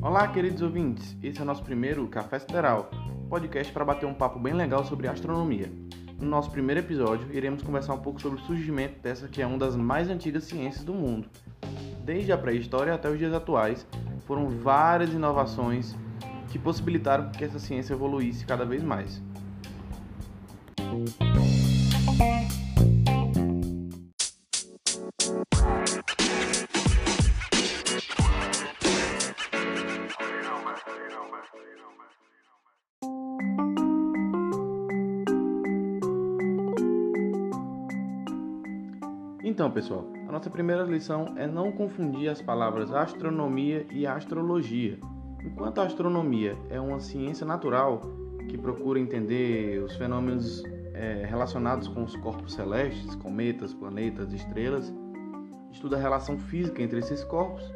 Olá, queridos ouvintes. Esse é o nosso primeiro Café Sideral, podcast para bater um papo bem legal sobre astronomia. No nosso primeiro episódio, iremos conversar um pouco sobre o surgimento dessa que é uma das mais antigas ciências do mundo. Desde a pré-história até os dias atuais, foram várias inovações que possibilitaram que essa ciência evoluísse cada vez mais. Então, pessoal, a nossa primeira lição é não confundir as palavras astronomia e astrologia. Enquanto a astronomia é uma ciência natural que procura entender os fenômenos é, relacionados com os corpos celestes, cometas, planetas, estrelas, estuda a relação física entre esses corpos,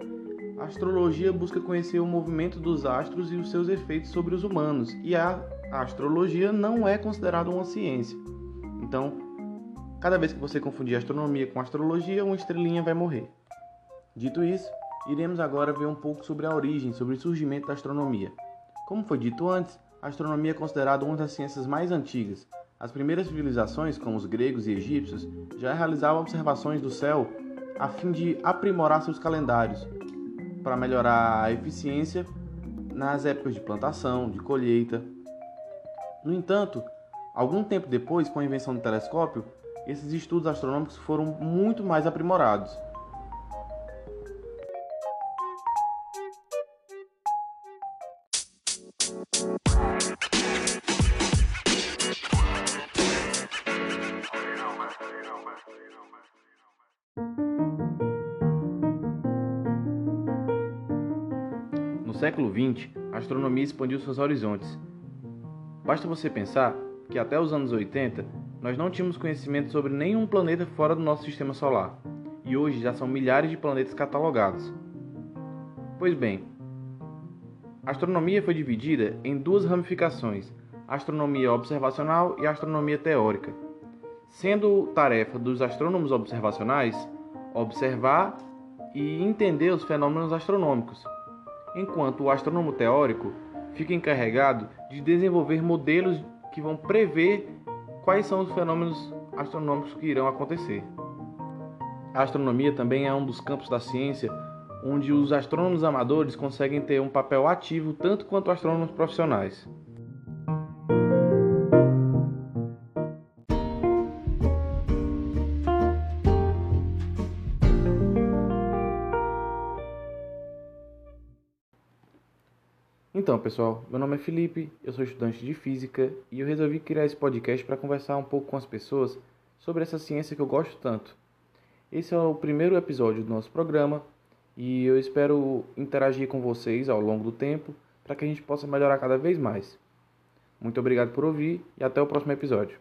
a astrologia busca conhecer o movimento dos astros e os seus efeitos sobre os humanos, e a astrologia não é considerada uma ciência. Então, Cada vez que você confundir astronomia com astrologia, uma estrelinha vai morrer. Dito isso, iremos agora ver um pouco sobre a origem, sobre o surgimento da astronomia. Como foi dito antes, a astronomia é considerada uma das ciências mais antigas. As primeiras civilizações, como os gregos e egípcios, já realizavam observações do céu a fim de aprimorar seus calendários, para melhorar a eficiência nas épocas de plantação, de colheita. No entanto, algum tempo depois, com a invenção do telescópio, esses estudos astronômicos foram muito mais aprimorados. No século XX, a astronomia expandiu seus horizontes. Basta você pensar que até os anos 80 nós não tínhamos conhecimento sobre nenhum planeta fora do nosso sistema solar, e hoje já são milhares de planetas catalogados. Pois bem, a astronomia foi dividida em duas ramificações: a astronomia observacional e a astronomia teórica. Sendo tarefa dos astrônomos observacionais observar e entender os fenômenos astronômicos, enquanto o astrônomo teórico fica encarregado de desenvolver modelos que vão prever quais são os fenômenos astronômicos que irão acontecer. A astronomia também é um dos campos da ciência onde os astrônomos amadores conseguem ter um papel ativo tanto quanto astrônomos profissionais. Então, pessoal, meu nome é Felipe, eu sou estudante de física e eu resolvi criar esse podcast para conversar um pouco com as pessoas sobre essa ciência que eu gosto tanto. Esse é o primeiro episódio do nosso programa e eu espero interagir com vocês ao longo do tempo para que a gente possa melhorar cada vez mais. Muito obrigado por ouvir e até o próximo episódio.